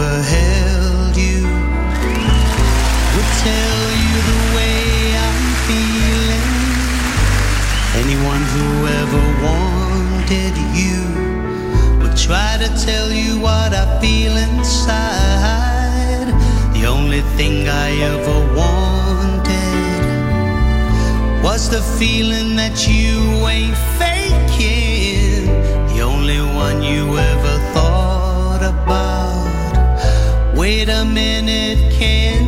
Ever held you would tell you the way I'm feeling. Anyone who ever wanted you would try to tell you what I feel inside. The only thing I ever wanted was the feeling that you ain't faking. The only one you Wait a minute, can't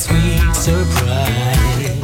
Sweet surprise!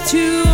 to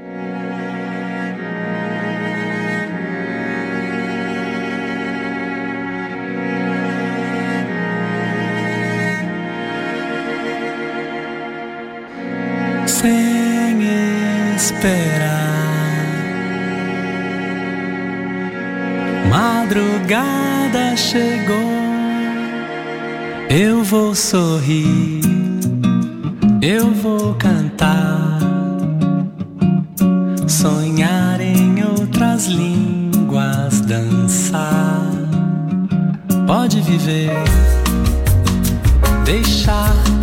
Vou sorrir, eu vou cantar, sonhar em outras línguas, dançar. Pode viver, deixar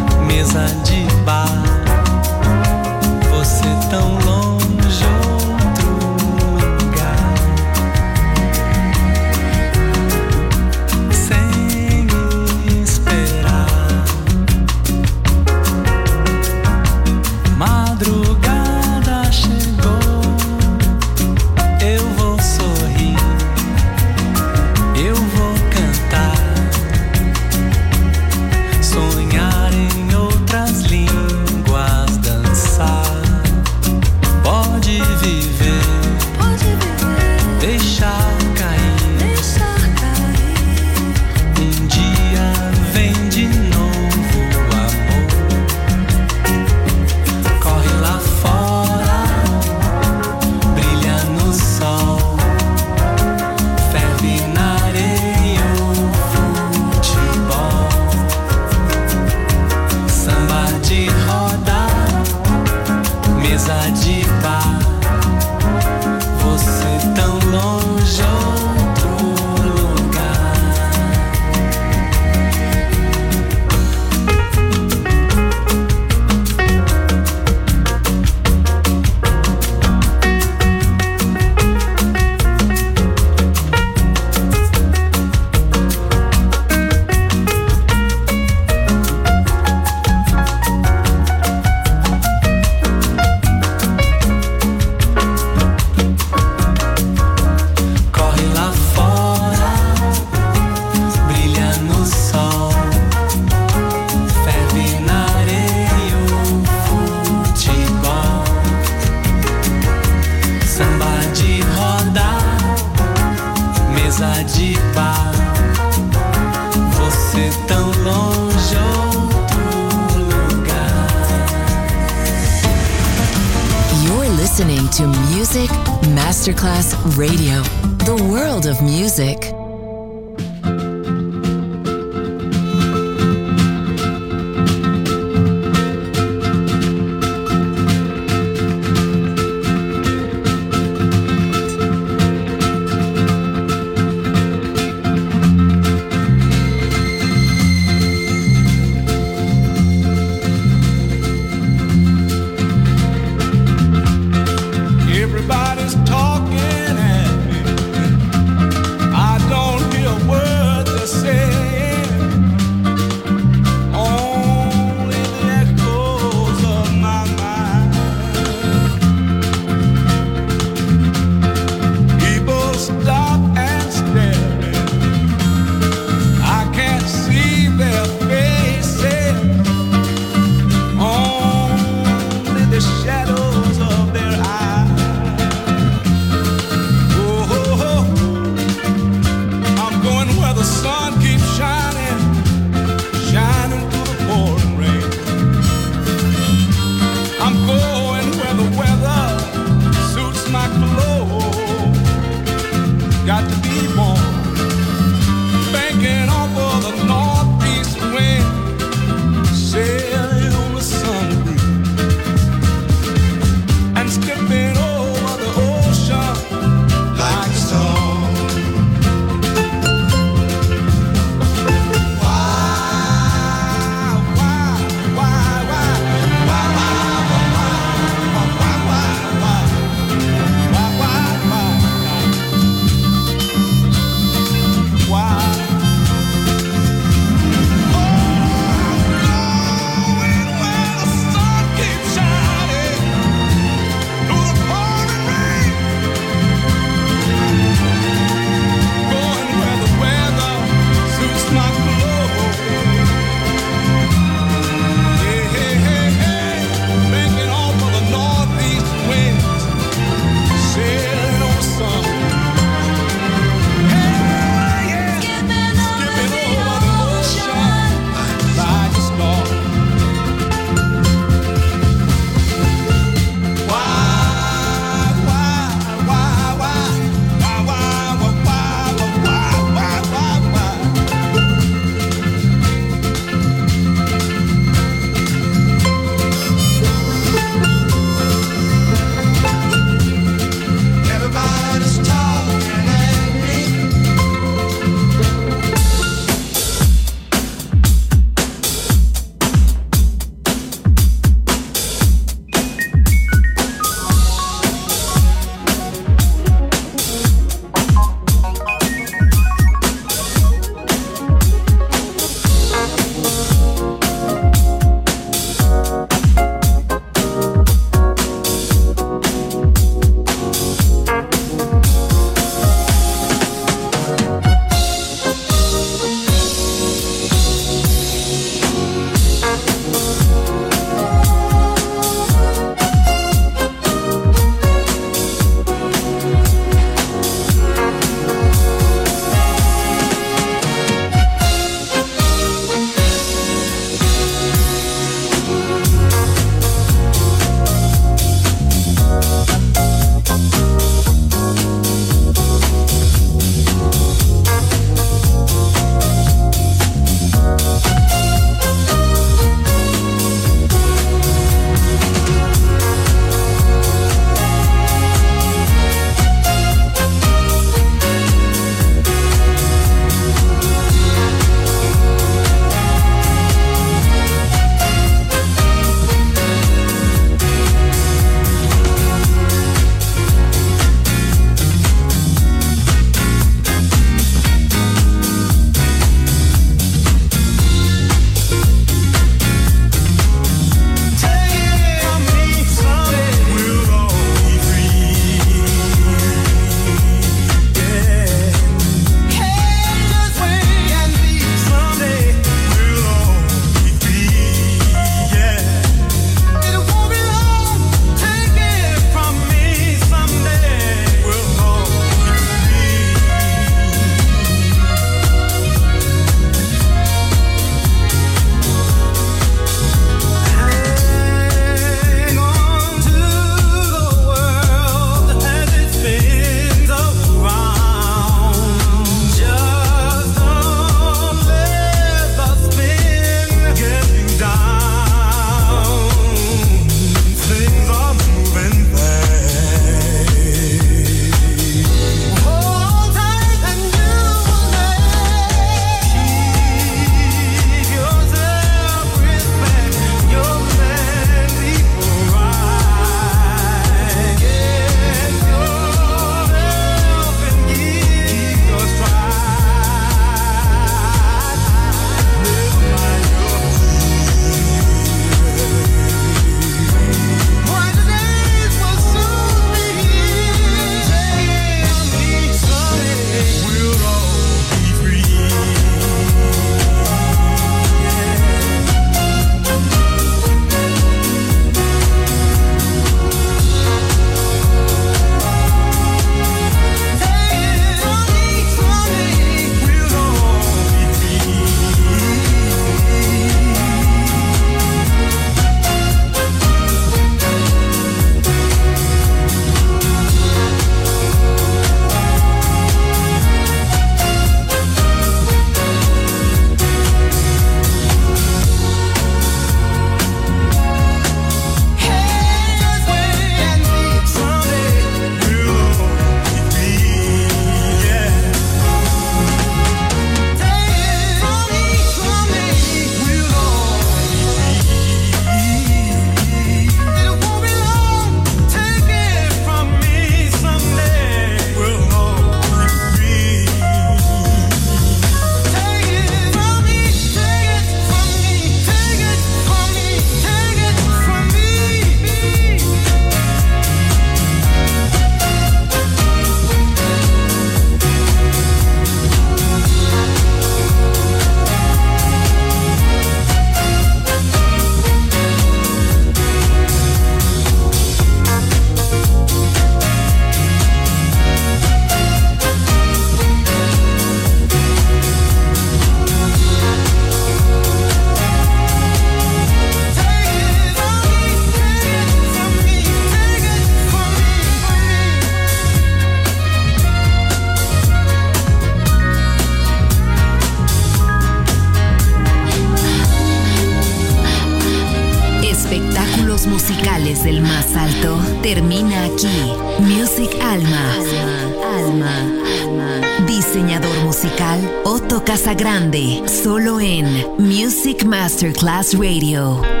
Radio.